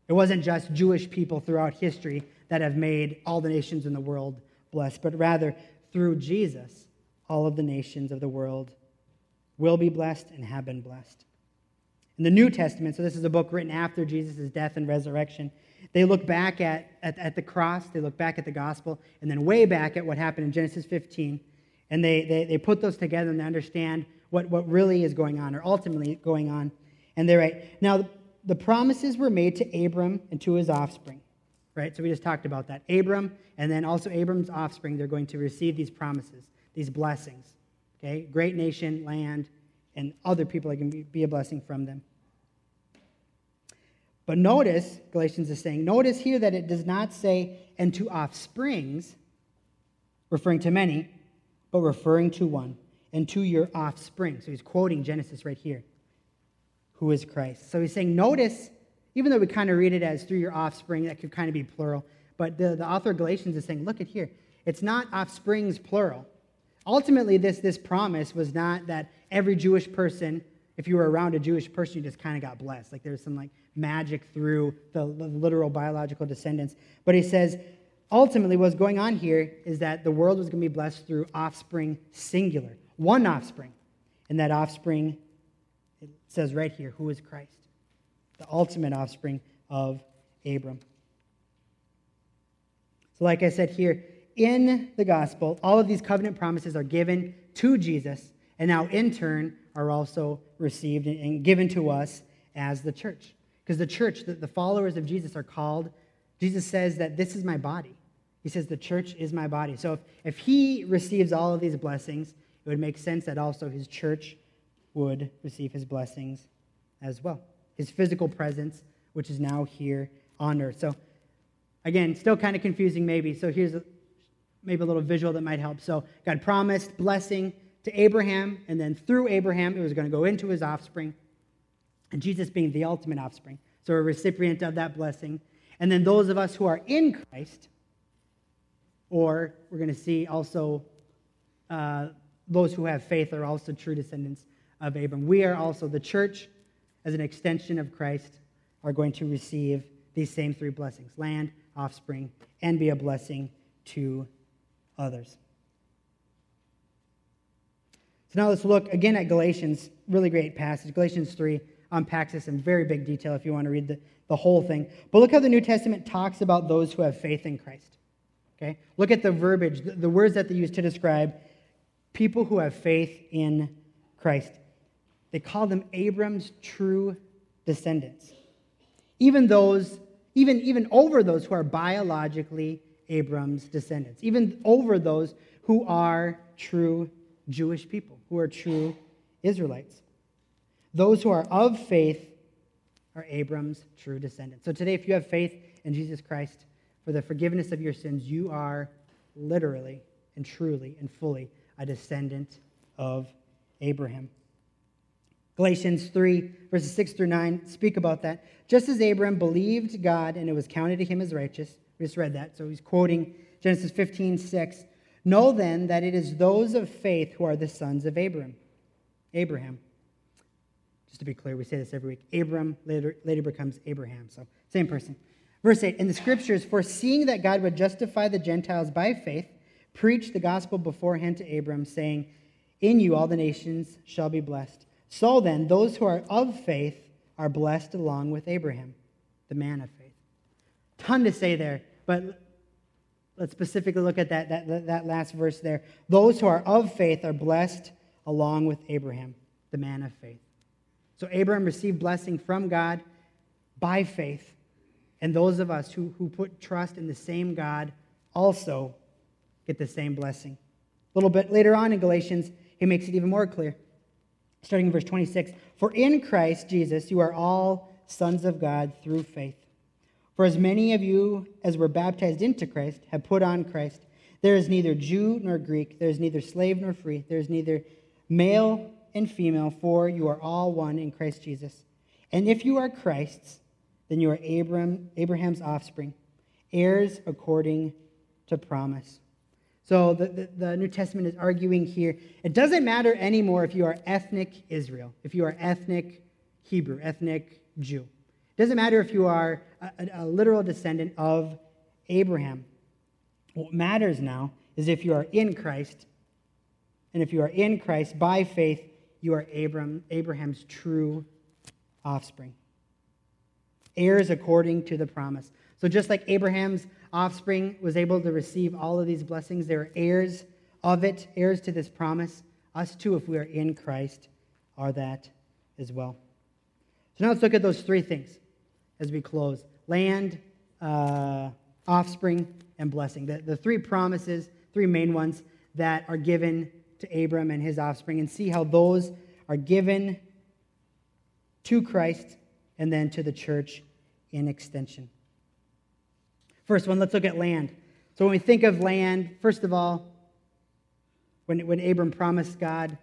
It wasn't just Jewish people throughout history that have made all the nations in the world blessed, but rather through Jesus, all of the nations of the world will be blessed and have been blessed. In the New Testament, so this is a book written after Jesus' death and resurrection, they look back at, at, at, the cross, they look back at the gospel, and then way back at what happened in Genesis 15. And they, they, they put those together and they understand what, what really is going on, or ultimately going on. And they write, now the promises were made to Abram and to his offspring, right? So we just talked about that. Abram and then also Abram's offspring, they're going to receive these promises, these blessings, okay? Great nation, land, and other people that can be a blessing from them. But notice, Galatians is saying, notice here that it does not say, and to offsprings, referring to many, but referring to one, and to your offspring. So he's quoting Genesis right here, who is Christ. So he's saying, notice, even though we kind of read it as through your offspring, that could kind of be plural, but the, the author of Galatians is saying, look at here. It's not offsprings plural. Ultimately, this, this promise was not that every Jewish person, if you were around a Jewish person, you just kind of got blessed. Like there's some like magic through the literal biological descendants. But he says, ultimately, what's going on here is that the world was going to be blessed through offspring singular, one offspring. And that offspring, it says right here, who is Christ? The ultimate offspring of Abram. So, like I said here, in the gospel, all of these covenant promises are given to Jesus, and now in turn are also received and given to us as the church. Because the church, the, followers of Jesus are called, Jesus says that this is my body. He says the church is my body. So if, if he receives all of these blessings, it would make sense that also his church would receive his blessings as well. His physical presence, which is now here on earth. So again, still kind of confusing maybe. So here's a, maybe a little visual that might help. So God promised blessing to Abraham, and then through Abraham, it was going to go into his offspring and Jesus being the ultimate offspring. So a recipient of that blessing. And then those of us who are in Christ, or we're going to see also uh, those who have faith are also true descendants of Abram. We are also, the church, as an extension of Christ, are going to receive these same three blessings land, offspring, and be a blessing to others. So now let's look again at Galatians, really great passage, Galatians 3 unpacks this in very big detail if you want to read the, the whole thing. But look how the New Testament talks about those who have faith in Christ. Okay? Look at the verbiage, the, the words that they use to describe people who have faith in Christ. They call them Abram's true descendants. Even those, even, even over those who are biologically Abram's descendants, even over those who are true Jewish people, who are true Israelites. Those who are of faith are Abram's true descendants. So today, if you have faith in Jesus Christ for the forgiveness of your sins, you are literally and truly and fully a descendant of Abraham. Galatians 3, verses 6 through 9 speak about that. Just as Abraham believed God and it was counted to him as righteous, we just read that, so he's quoting Genesis 15, 6. Know then that it is those of faith who are the sons of Abraham. Abraham. Just to be clear, we say this every week. Abram later, later becomes Abraham, so same person. Verse 8 In the scriptures, foreseeing that God would justify the Gentiles by faith, preached the gospel beforehand to Abram, saying, In you all the nations shall be blessed. So then, those who are of faith are blessed along with Abraham, the man of faith. Ton to say there, but let's specifically look at that, that, that last verse there. Those who are of faith are blessed along with Abraham, the man of faith. So Abraham received blessing from God by faith, and those of us who, who put trust in the same God also get the same blessing. A little bit later on in Galatians, he makes it even more clear starting in verse 26 For in Christ Jesus you are all sons of God through faith. For as many of you as were baptized into Christ have put on Christ. There is neither Jew nor Greek, there is neither slave nor free, there is neither male and female, for you are all one in Christ Jesus. And if you are Christ's, then you are Abraham, Abraham's offspring, heirs according to promise. So the, the, the, New Testament is arguing here it doesn't matter anymore if you are ethnic Israel, if you are ethnic Hebrew, ethnic Jew. It doesn't matter if you are a, a, literal descendant of Abraham. What matters now is if you are in Christ, and if you are in Christ by faith, you are Abraham's true offspring. Heirs according to the promise. So just like Abraham's offspring was able to receive all of these blessings. They are heirs of it, heirs to this promise. Us too, if we are in Christ, are that as well. So now let's look at those three things as we close land, uh, offspring, and blessing. The, the three promises, three main ones that are given to Abram and his offspring, and see how those are given to Christ and then to the church in extension. First one, let's look at land. So when we think of land, first of all, when, when Abram promised God,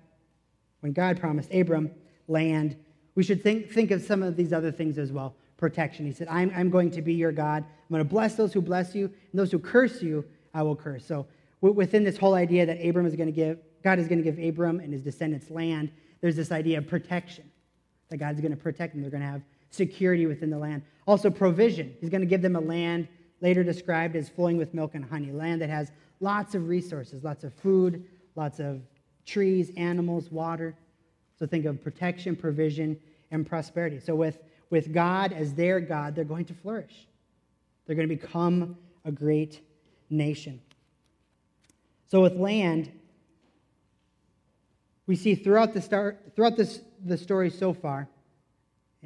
when God promised Abram land, we should think, think of some of these other things as well. Protection. He said, I'm, I'm going to be your God. I'm going to bless those who bless you, and those who curse you, I will curse. So within this whole idea that Abram is going to give, God is going to give Abram and his descendants land, there's this idea of protection. That God's going to protect them. They're going to have security within the land. Also, provision. He's going to give them a land later described as flowing with milk and honey, land that has lots of resources, lots of food, lots of trees, animals, water. So think of protection, provision, and prosperity. So with, with God as their God, they're going to flourish. They're going to become a great nation. So with land, we see throughout the start, throughout this, the story so far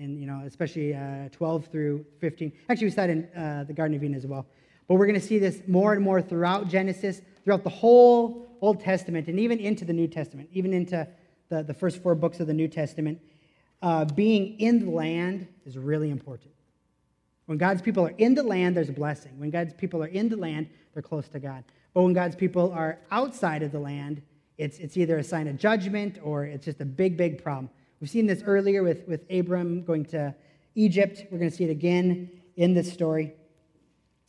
and you know, especially uh, 12 through 15. Actually, we saw it in uh, the Garden of Eden as well. But we're going to see this more and more throughout Genesis, throughout the whole Old Testament, and even into the New Testament, even into the, the first four books of the New Testament. Uh, being in the land is really important. When God's people are in the land, there's a blessing. When God's people are in the land, they're close to God. But when God's people are outside of the land, it's, it's either a sign of judgment or it's just a big, big problem. We've seen this earlier with, with Abram going to Egypt. We're going to see it again in this story.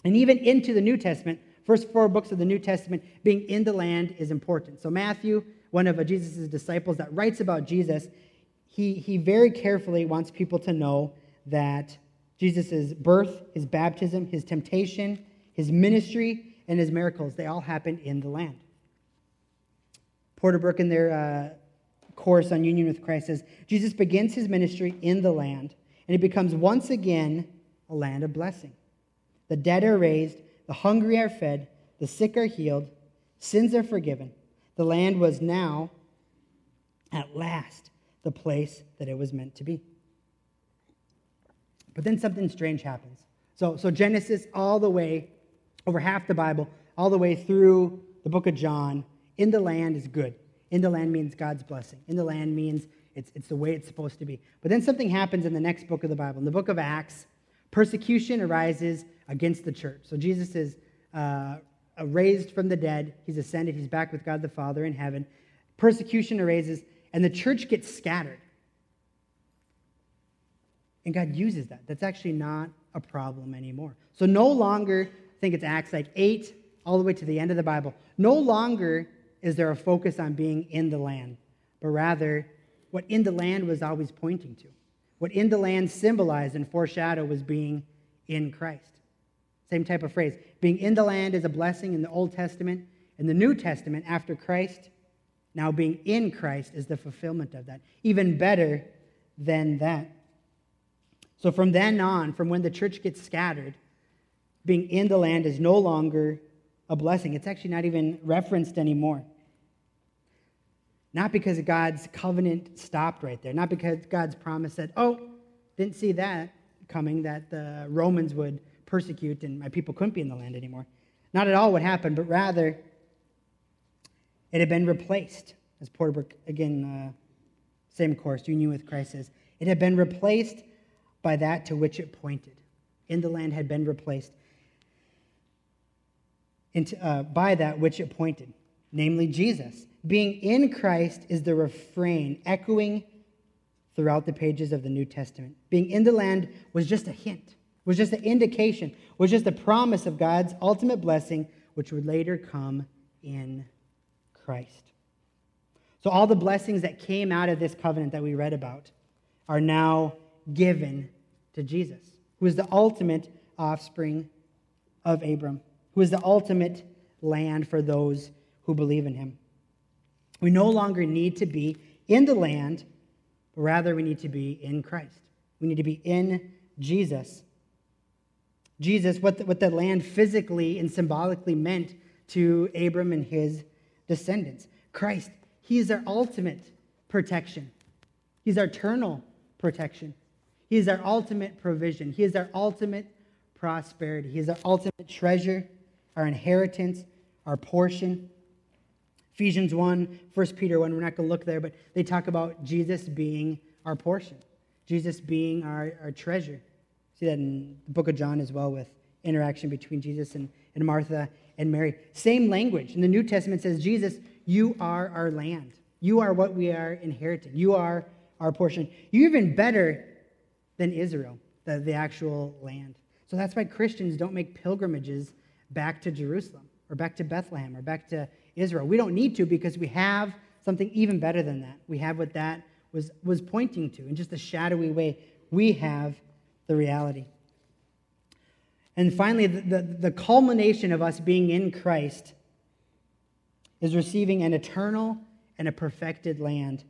And even into the New Testament, first four books of the New Testament, being in the land is important. So, Matthew, one of Jesus' disciples that writes about Jesus, he, he very carefully wants people to know that Jesus' birth, his baptism, his temptation, his ministry, and his miracles, they all happened in the land. Porterbrook, in their uh, course on union with Christ says Jesus begins his ministry in the land, and it becomes once again a land of blessing. The dead are raised, the hungry are fed, the sick are healed, sins are forgiven. The land was now, at last, the place that it was meant to be. But then something strange happens. So, so Genesis, all the way, over half the Bible, all the way through the book of John, in the land is good. In the land means God's blessing. In the land means it's, it's the way it's supposed to be. But then something happens in the next book of the Bible. In the book of Acts, persecution arises against the church. So Jesus is uh, raised from the dead. He's ascended. He's back with God the Father in heaven. Persecution arises, and the church gets scattered. And God uses that. That's actually not a problem anymore. So no longer, I think it's Acts like 8 all the way to the end of the Bible, no longer is there a focus on being in the land, but rather what in the land was always pointing to. What in the land symbolized and foreshadowed was being in Christ. Same type of phrase. Being in the land is a blessing in the Old Testament. In the New Testament, after Christ, now being in Christ is the fulfillment of that. Even better than that. So from then on, from when the church gets scattered, being in the land is no longer a blessing. It's actually not even referenced anymore. Not because God's covenant stopped right there, not because God's promise said, oh, didn't see that coming, that the Romans would persecute and my people couldn't be in the land anymore. Not at all what happened, but rather it had been replaced. As Porterbrook, again, uh, same course, Union with Christ says, it had been replaced by that to which it pointed. In the land had been replaced into, uh, by that which it pointed, namely Jesus. Being in Christ is the refrain echoing throughout the pages of the New Testament. Being in the land was just a hint, was just an indication, was just a promise of God's ultimate blessing, which would later come in Christ. So, all the blessings that came out of this covenant that we read about are now given to Jesus, who is the ultimate offspring of Abram, who is the ultimate land for those who believe in him. We no longer need to be in the land, but rather we need to be in Christ. We need to be in Jesus. Jesus, what the, what the land physically and symbolically meant to Abram and his descendants. Christ, he is our ultimate protection. He's our eternal protection. He is our ultimate provision. He is our ultimate prosperity. He is our ultimate treasure, our inheritance, our portion. Ephesians 1, 1 Peter 1, we're not going to look there, but they talk about Jesus being our portion, Jesus being our, our treasure. See that in the book of John as well with interaction between Jesus and, and Martha and Mary. Same language. In the New Testament says, Jesus, you are our land. You are what we are inheriting. You are our portion. You're even better than Israel, the, the actual land. So that's why Christians don't make pilgrimages back to Jerusalem or back to Bethlehem or back to Israel. We don't need to because we have something even better than that. We have what that was, was pointing to. In just a shadowy way, we have the reality. And finally, the, the, the culmination of us being in Christ is receiving an eternal and a perfected land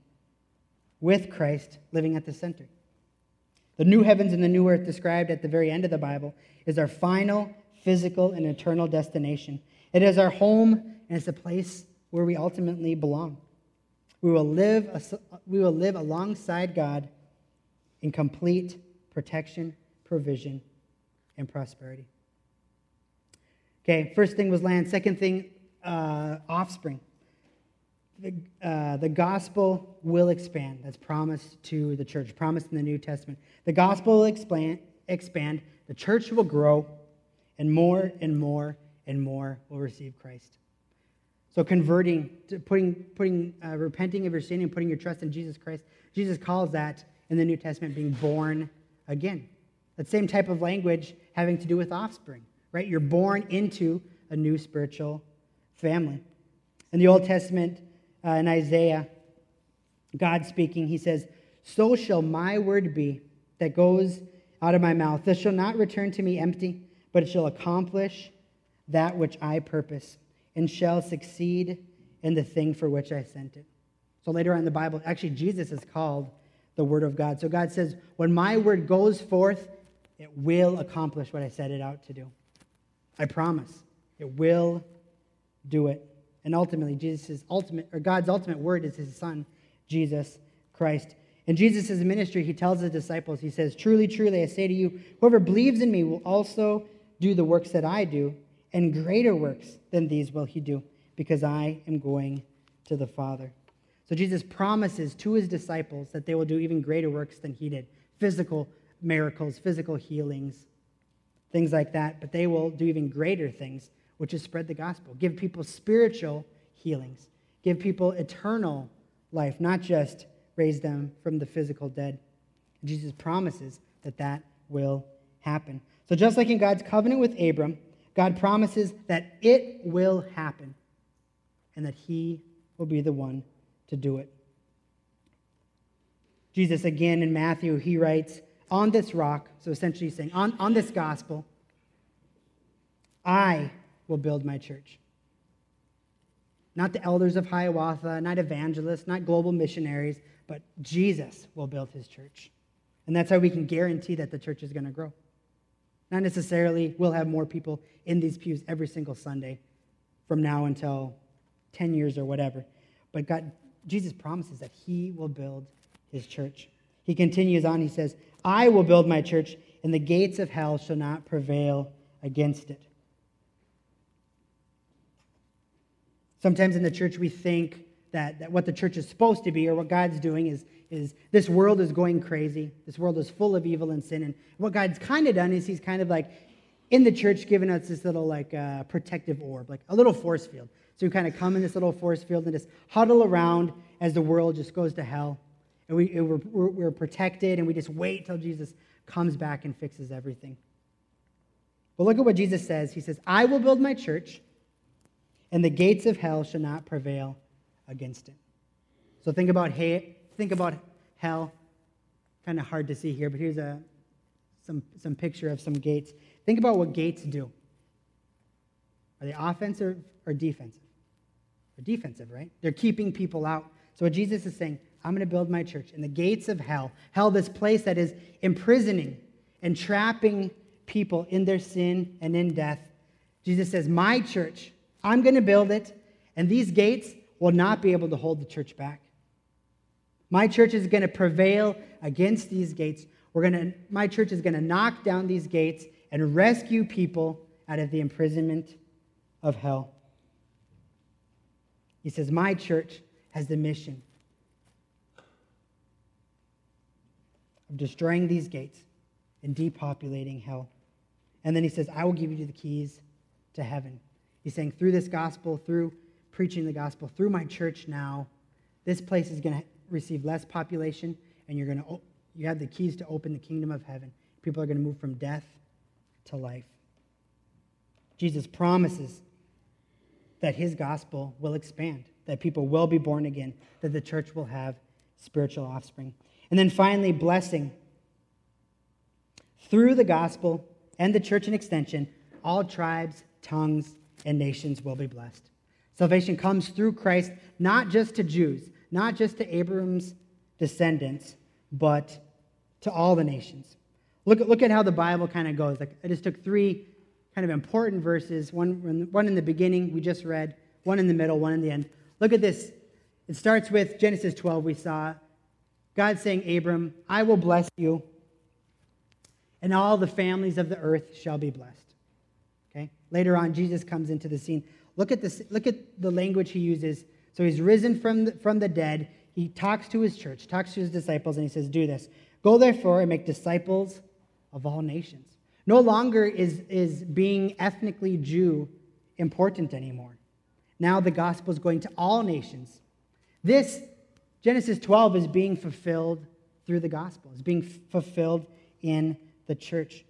with Christ living at the center. The new heavens and the new earth described at the very end of the Bible is our final physical and eternal destination. It is our home and it's a place where we ultimately belong. We will live, we will live alongside God in complete protection, provision, and prosperity. Okay, first thing was land. Second thing, uh, offspring. The, uh, the gospel will expand. That's promised to the church, promised in the New Testament. The gospel will expand, expand. The church will grow, and more and more and more will receive Christ. So converting, to putting, putting, uh, repenting of your sin and putting your trust in Jesus Christ, Jesus calls that in the New Testament being born again. That same type of language having to do with offspring, right? You're born into a new spiritual family. In the Old Testament, uh, in Isaiah, God speaking, he says, So shall my word be that goes out of my mouth. This shall not return to me empty, but it shall accomplish that which I purpose and shall succeed in the thing for which I sent it. So later on in the Bible, actually, Jesus is called the Word of God. So God says, when my word goes forth, it will accomplish what I set it out to do. I promise. It will do it. And ultimately, Jesus' ultimate, or God's ultimate word is his son, Jesus Christ. In Jesus' ministry, he tells his disciples, he says, Truly, truly, I say to you, whoever believes in me will also do the works that I do, and greater works than these will he do, because I am going to the Father. So Jesus promises to his disciples that they will do even greater works than he did physical miracles, physical healings, things like that. But they will do even greater things, which is spread the gospel, give people spiritual healings, give people eternal life, not just raise them from the physical dead. Jesus promises that that will happen. So, just like in God's covenant with Abram, God promises that it will happen and that he will be the one to do it. Jesus, again in Matthew, he writes, On this rock, so essentially he's saying, on, on this gospel, I will build my church. Not the elders of Hiawatha, not evangelists, not global missionaries, but Jesus will build his church. And that's how we can guarantee that the church is going to grow. Not necessarily we'll have more people in these pews every single Sunday from now until 10 years or whatever. But God, Jesus promises that he will build his church. He continues on, he says, I will build my church, and the gates of hell shall not prevail against it. Sometimes in the church, we think that, that what the church is supposed to be or what God's doing is, is this world is going crazy. This world is full of evil and sin. And what God's kind of done is he's kind of like in the church given us this little like uh, protective orb, like a little force field. So we kind of come in this little force field and just huddle around as the world just goes to hell. And we, we're, we're protected and we just wait till Jesus comes back and fixes everything. But look at what Jesus says. He says, I will build my church and the gates of hell shall not prevail against it. So think about think about hell. Kind of hard to see here, but here's a some some picture of some gates. Think about what gates do. Are they offensive or defensive? They're defensive, right? They're keeping people out. So what Jesus is saying, I'm going to build my church in the gates of hell. Hell, this place that is imprisoning and trapping people in their sin and in death. Jesus says, My church I'm going to build it, and these gates will not be able to hold the church back. My church is going to prevail against these gates. We're going to, my church is going to knock down these gates and rescue people out of the imprisonment of hell. He says, My church has the mission of destroying these gates and depopulating hell. And then he says, I will give you the keys to heaven. He's saying, through this gospel, through preaching the gospel, through my church now, this place is going to receive less population, and you're going to you have the keys to open the kingdom of heaven. People are going to move from death to life. Jesus promises that his gospel will expand, that people will be born again, that the church will have spiritual offspring. And then finally, blessing. Through the gospel and the church in extension, all tribes, tongues, and nations will be blessed. Salvation comes through Christ, not just to Jews, not just to Abram's descendants, but to all the nations. Look, look at how the Bible kind of goes. Like I just took three kind of important verses, one, one in the beginning we just read, one in the middle, one in the end. Look at this. It starts with Genesis 12, we saw God saying, Abram, I will bless you, and all the families of the earth shall be blessed. Okay? Later on, Jesus comes into the scene. Look at, this, look at the language he uses. So he's risen from the, from the dead. He talks to his church, talks to his disciples, and he says, Do this. Go therefore and make disciples of all nations. No longer is, is being ethnically Jew important anymore. Now the gospel is going to all nations. This, Genesis 12, is being fulfilled through the gospel, is being fulfilled in the church.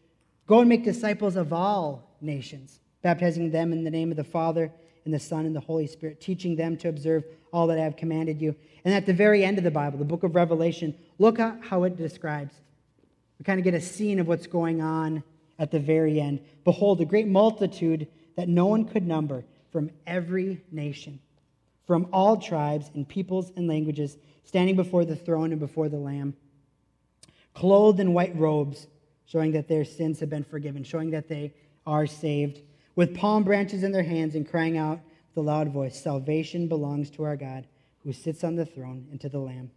Go and make disciples of all nations baptizing them in the name of the Father and the Son and the Holy Spirit, teaching them to observe all that I have commanded you. And at the very end of the Bible, the book of Revelation, look at how it describes. We kind of get a scene of what's going on at the very end. Behold, a great multitude that no one could number from every nation, from all tribes and peoples and languages, standing before the throne and before the Lamb, clothed in white robes, showing that their sins have been forgiven, showing that they are saved with palm branches in their hands and crying out with a loud voice Salvation belongs to our God who sits on the throne and to the Lamb.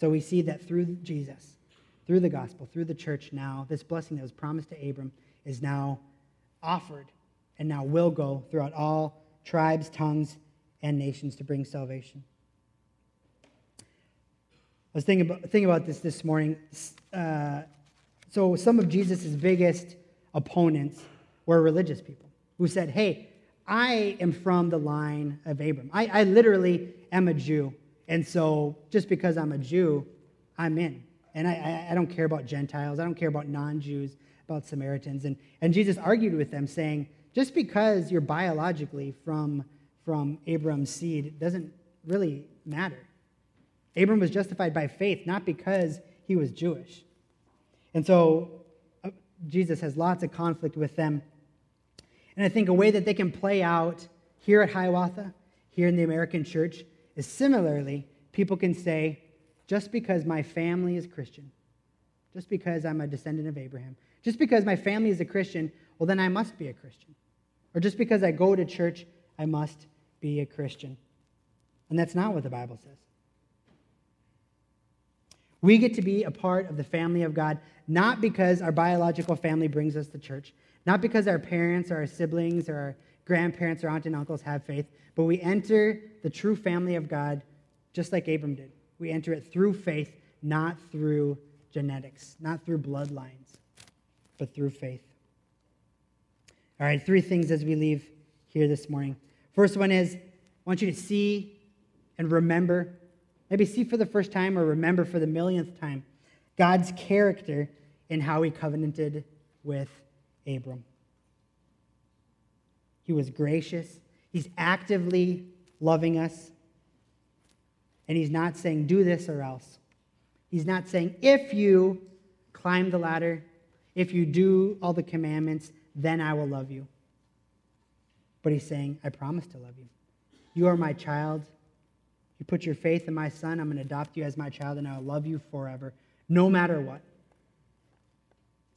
So we see that through Jesus, through the gospel, through the church now, this blessing that was promised to Abram is now offered and now will go throughout all tribes, tongues, and nations to bring salvation. I was thinking about, thinking about this this morning. Uh, so, some of Jesus' biggest opponents were religious people who said, Hey, I am from the line of Abram. I, I literally am a Jew. And so, just because I'm a Jew, I'm in. And I, I, I don't care about Gentiles, I don't care about non Jews, about Samaritans. And, and Jesus argued with them, saying, Just because you're biologically from from Abram's seed doesn't really matter. Abram was justified by faith, not because he was Jewish. And so uh, Jesus has lots of conflict with them. And I think a way that they can play out here at Hiawatha, here in the American church, is similarly, people can say, just because my family is Christian, just because I'm a descendant of Abraham, just because my family is a Christian, well, then I must be a Christian. Or just because I go to church, I must be a Christian. And that's not what the Bible says. We get to be a part of the family of God, not because our biological family brings us to church, not because our parents or our siblings or our grandparents or aunts and uncles have faith, but we enter the true family of God just like Abram did. We enter it through faith, not through genetics, not through bloodlines, but through faith. All right, three things as we leave here this morning. First one is I want you to see and remember, maybe see for the first time or remember for the millionth time, God's character and how he covenanted with Abram. He was gracious, he's actively loving us. And he's not saying, do this or else. He's not saying, if you climb the ladder, if you do all the commandments, then I will love you. But he's saying, I promise to love you. You are my child. You put your faith in my son. I'm going to adopt you as my child, and I will love you forever, no matter what.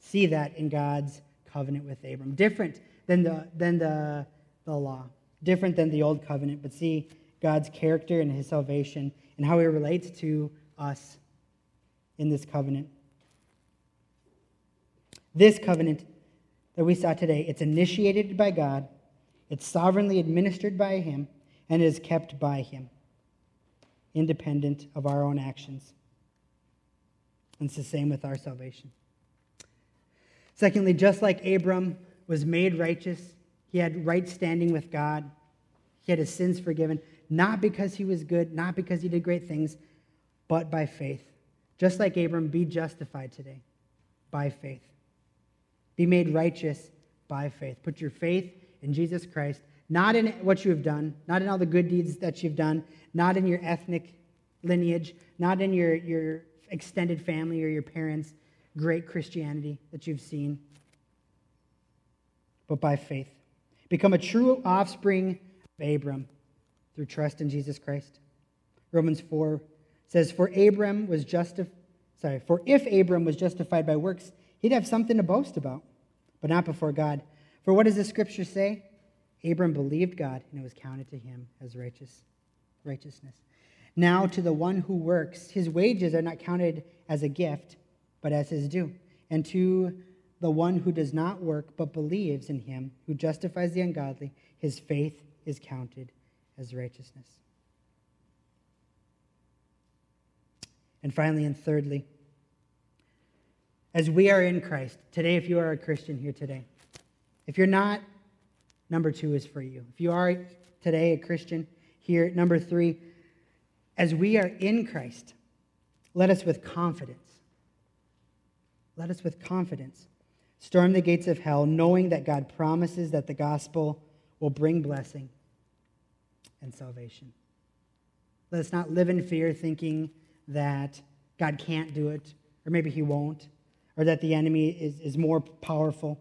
See that in God's covenant with Abram. Different than the, than the, the law, different than the old covenant, but see God's character and his salvation and how he relates to us in this covenant. This covenant that we saw today, it's initiated by God it's sovereignly administered by Him and is kept by Him, independent of our own actions. And it's the same with our salvation. Secondly, just like Abram was made righteous, he had right standing with God, he had his sins forgiven, not because he was good, not because he did great things, but by faith. Just like Abram, be justified today by faith. Be made righteous by faith. Put your faith in Jesus Christ, not in what you have done, not in all the good deeds that you've done, not in your ethnic lineage, not in your, your extended family or your parents' great Christianity that you've seen, but by faith. Become a true offspring of Abram through trust in Jesus Christ. Romans 4 says, For Abram was justified, sorry, for if Abram was justified by works, he'd have something to boast about, but not before God. For what does the scripture say? Abram believed God, and it was counted to him as righteous, righteousness. Now, to the one who works, his wages are not counted as a gift, but as his due. And to the one who does not work, but believes in him who justifies the ungodly, his faith is counted as righteousness. And finally, and thirdly, as we are in Christ, today, if you are a Christian here today, if you're not, number two is for you. If you are today a Christian here, number three, as we are in Christ, let us with confidence, let us with confidence storm the gates of hell, knowing that God promises that the gospel will bring blessing and salvation. Let us not live in fear, thinking that God can't do it, or maybe he won't, or that the enemy is, is more powerful.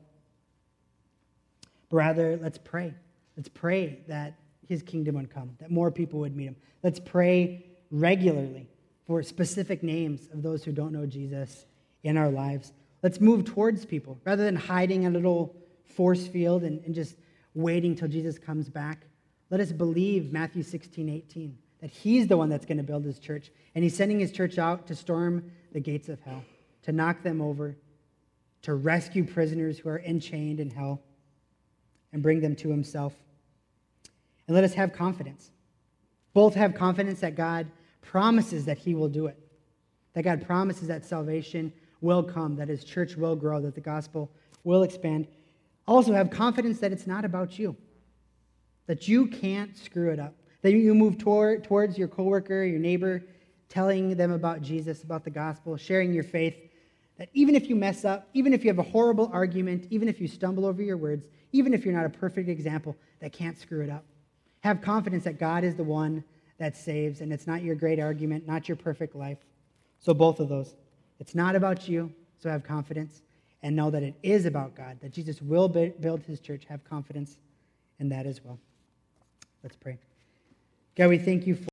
But rather, let's pray. Let's pray that his kingdom would come, that more people would meet him. Let's pray regularly for specific names of those who don't know Jesus in our lives. Let's move towards people rather than hiding in a little force field and, and just waiting till Jesus comes back. Let us believe Matthew 16, 18, that he's the one that's going to build his church. And he's sending his church out to storm the gates of hell, to knock them over, to rescue prisoners who are enchained in hell, and bring them to himself. And let us have confidence. Both have confidence that God promises that he will do it, that God promises that salvation will come, that his church will grow, that the gospel will expand. Also, have confidence that it's not about you, that you can't screw it up, that you move toward, towards your coworker, your neighbor, telling them about Jesus, about the gospel, sharing your faith, that even if you mess up, even if you have a horrible argument, even if you stumble over your words, even if you're not a perfect example, that can't screw it up. Have confidence that God is the one that saves, and it's not your great argument, not your perfect life. So, both of those. It's not about you, so have confidence. And know that it is about God, that Jesus will build his church. Have confidence in that as well. Let's pray. God, we thank you for.